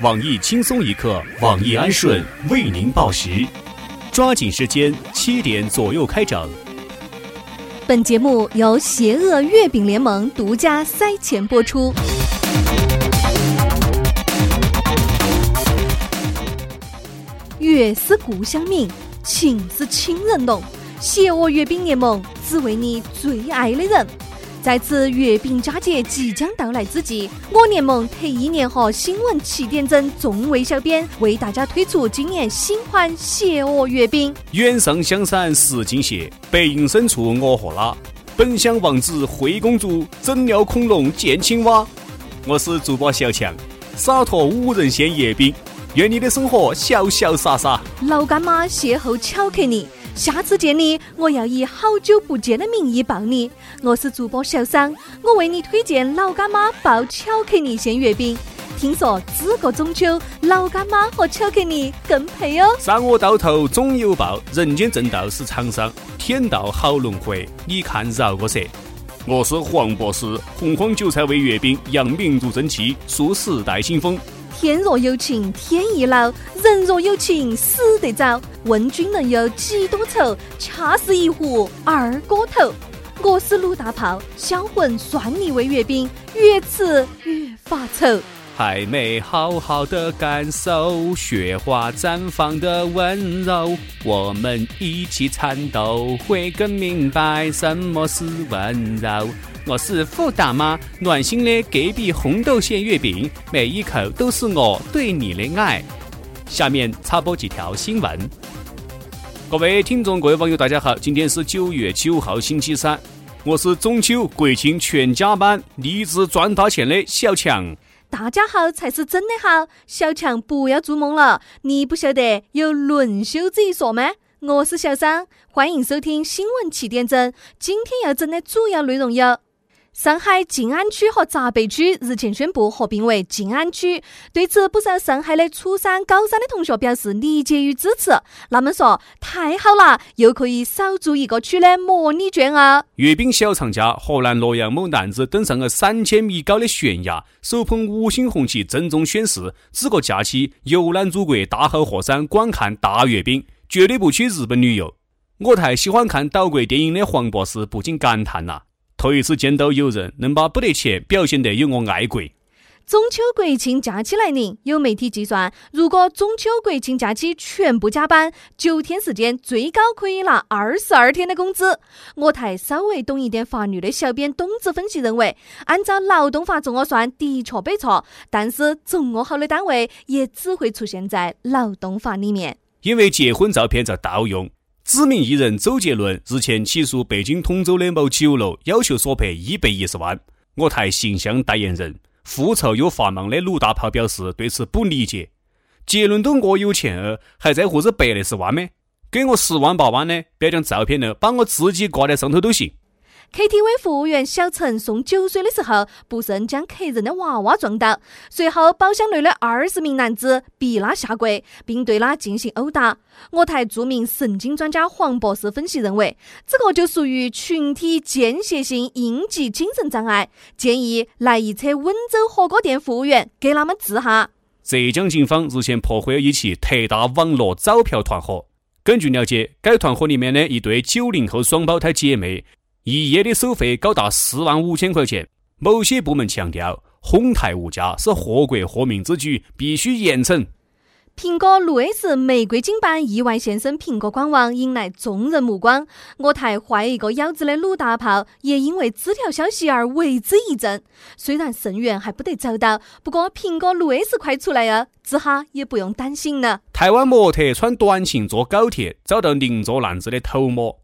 网易轻松一刻，网易安顺为您报时，抓紧时间，七点左右开整。本节目由邪恶月饼联盟独家塞钱播出。月是故乡明，情是亲人浓。邪恶月饼联盟只为你最爱的人。在此月饼佳节即将到来之际，我联盟特意联合新闻起点整众位小编，为大家推出今年新款邪恶月饼。远上香山石径斜，白云深处我和拉。本乡王子灰公主，整了恐龙见青蛙。我是主播小强，洒脱五仁馅月饼，愿你的生活潇潇洒洒。老干妈邂逅巧克力。下次见你，我要以好久不见的名义抱你。我是主播小桑，我为你推荐老干妈爆巧克力馅月饼。听说这个中秋，老干妈和巧克力更配哦。善恶到头总有报，人间正道是沧桑，天道好轮回，你看饶过谁。我是黄博士，洪荒韭菜味月饼，扬名如蒸汽，数时代新风。天若有情天亦老，人若有情死得早。问君能有几多愁？恰似一壶二锅头。我是鲁大炮，销魂蒜泥味月饼，越吃越发愁。还没好好的感受雪花绽放的温柔，我们一起颤抖，会更明白什么是温柔。我是富大妈，暖心的隔壁红豆馅月饼，每一口都是我对你的爱。下面插播几条新闻。各位听众、各位网友，大家好，今天是九月九号，星期三，我是中秋国庆全加班、立志赚大钱的小强。大家好才是真的好，小强不要做梦了，你不晓得有轮休这一说吗？我是小张，欢迎收听新闻七点整，今天要整的主要内容有。上海静安区和闸北区日前宣布合并为静安区，对此不少上海的初三、高三的同学表示理解与支持。他们说：“太好了，又可以少做一个区的模拟卷啊！”阅兵小长假，河南洛阳某男子登上了三千米高的悬崖，手捧五星红旗郑重宣誓：“这个假期游览祖国大好河山，观看大阅兵，绝对不去日本旅游。”我太喜欢看岛国电影的黄博士不禁感叹呐。头一次见到有人能把不得钱表现得有我爱国。中秋国庆假期来临，有媒体计算，如果中秋国庆假期全部加班，九天时间最高可以拿二十二天的工资。我台稍微懂一点法律的小编董子分析认为，按照劳动法这么算的确没错，但是这么好的单位也只会出现在劳动法里面。因为结婚照片遭盗用。知名艺人周杰伦日前起诉北京通州的某酒楼，要求索赔一百一十万。我台形象代言人、复仇又发忙的鲁大炮表示对此不理解。杰伦都我有钱了，还在乎这百来十万吗？给我十万八万的？不要讲照片了，把我自己挂在上头都行。KTV 服务员小陈送酒水的时候，不慎将客人的娃娃撞倒，随后包厢内的二十名男子逼他下跪，并对他进行殴打。我台著名神经专家黄博士分析认为，这个就属于群体间歇性应激精神障碍，建议来一车温州火锅店服务员给他们治哈。浙江警方日前破获了一起特大网络招嫖团伙。根据了解，该团伙里面的一对九零后双胞胎姐妹。一夜的收费高达四万五千块钱。某些部门强调，哄抬物价是祸国祸民之举，必须严惩。苹果六 S 玫瑰金版意外现身苹果官网，引来众人目光。我台坏一个腰子的鲁大炮也因为这条消息而为之一振。虽然肾源还不得找到，不过苹果六 S 快出来了，这下也不用担心了。台湾模特穿短裙坐高铁，找到邻座男子的头摸。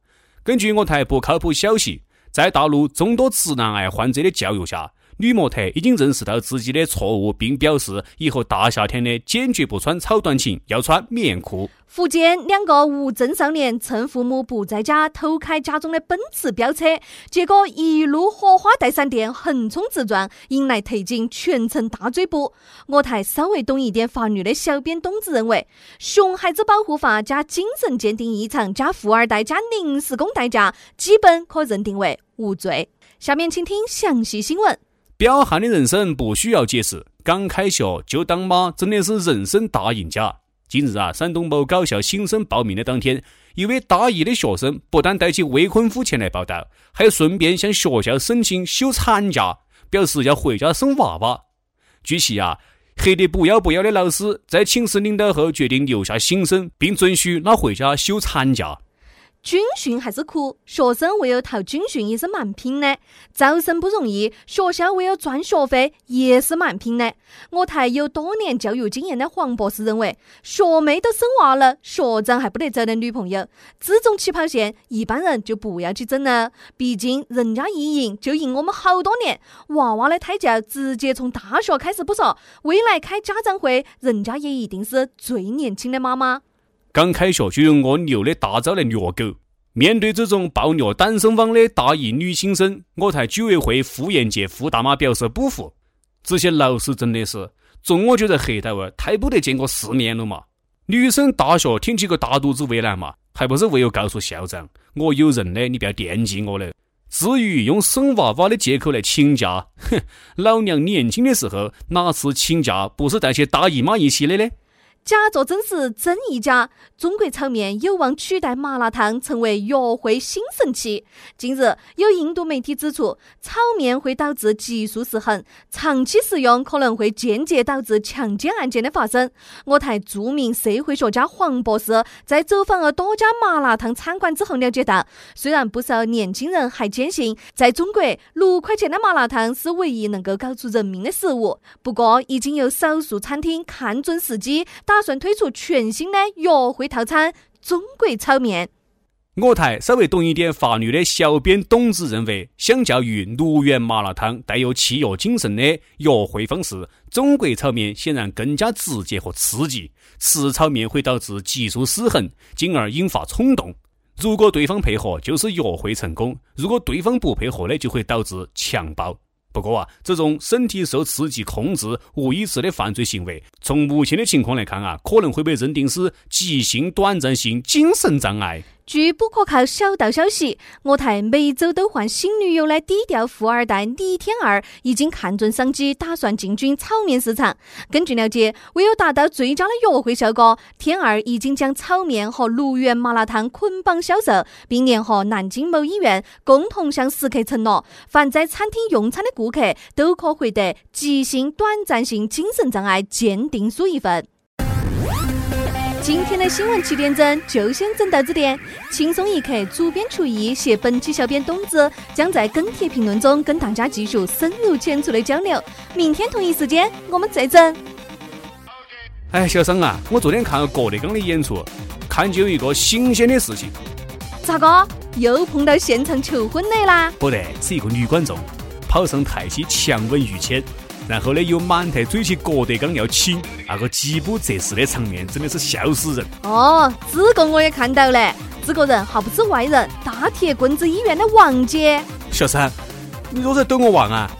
根据我台不靠谱消息，在大陆众多直男癌患者的教育下，女模特已经认识到自己的错误，并表示以后大夏天的坚决不穿超短裙，要穿棉裤。福建两个无证少年趁父母不在家偷开家中的奔驰飙车，结果一路火花带闪电横冲直撞，引来特警全程大追捕。我台稍微懂一点法律的小编东子认为，熊孩子保护法加精神鉴定异常加富二代加临时工代驾，基本可认定为无罪。下面请听详细新闻。彪悍的人生不需要解释，刚开学就当妈真的是人生大赢家。近日啊，山东某高校新生报名的当天，一位大一的学生不但带起未婚夫前来报道，还顺便向学校申请休产假，表示要回家生娃娃。据悉啊，黑得不要不要的老师在请示领导后，决定留下新生，并准许他回家休产假。军训还是苦，学生为了逃军训也是蛮拼的。招生不容易，学校为了赚学费也是蛮拼的。我台有多年教育经验的黄博士认为，学妹都生娃了，学长还不得找点女朋友？这种起跑线，一般人就不要去争了。毕竟人家一赢就赢我们好多年。娃娃的胎教直接从大学开始不说，未来开家长会，人家也一定是最年轻的妈妈。刚开学就用我牛的大招来虐狗。面对这种暴虐单身汪的大一女新生，我台居委会妇炎界傅大妈表示不服。这些老师真的是，中我就在黑道啊，太不得见过世面了嘛！女生大学挺起个大肚子为难嘛，还不是为了告诉校长，我有人的，你不要惦记我了。至于用生娃娃的借口来请假，哼，老娘年轻的时候哪次请假不是带些大姨妈一起的呢？假作真时真亦假，中国炒面有望取代麻辣烫成为约会新神器。近日，有印度媒体指出，炒面会导致激素失衡，长期食用可能会间接导致强奸案件的发生。我台著名社会学家黄博士在走访了多家麻辣烫餐馆之后了解到，虽然不少年轻人还坚信在中国六块钱的麻辣烫是唯一能够搞出人命的食物，不过已经有少数餐厅看准时机。打打算推出全新的约会套餐——中国炒面。我台稍微懂一点法律的小编董子认为，相较于六元麻辣烫带有契约精神的约会方式，中国炒面显然更加直接和刺激。吃炒面会导致激素失衡，进而引发冲动。如果对方配合，就是约会成功；如果对方不配合呢，就会导致强暴。不过啊，这种身体受刺激控制、无意识的犯罪行为，从目前的情况来看啊，可能会被认定是急性短暂性精神障碍。据不可靠小道消息，我台每周都换新女友的低调富二代李天二已经看准商机，打算进军炒面市场。根据了解，为了达到最佳的约会效果，天二已经将炒面和六元麻辣烫捆绑销售，并联合南京某医院共同向食客承诺，凡在餐厅用餐的顾客都可获得急性短暂性精神障碍鉴定书一份。今天的新闻七点整就先整到这点，轻松一刻，主编厨艺携本期小编董子将在跟帖评论中跟大家继续深入浅出的交流。明天同一时间我们再整。哎，小桑啊，我昨天看了郭德纲的演出，看见有一个新鲜的事情。咋个又碰到现场求婚的啦？不得，是一个女观众跑上台去强吻于谦。然后呢，又满台追起郭德纲要亲，那个饥不择食的场面真的是笑死人。哦，这个我也看到了，这个人还不是外人，大铁棍子医院的王姐。小三，你若在逗我玩啊？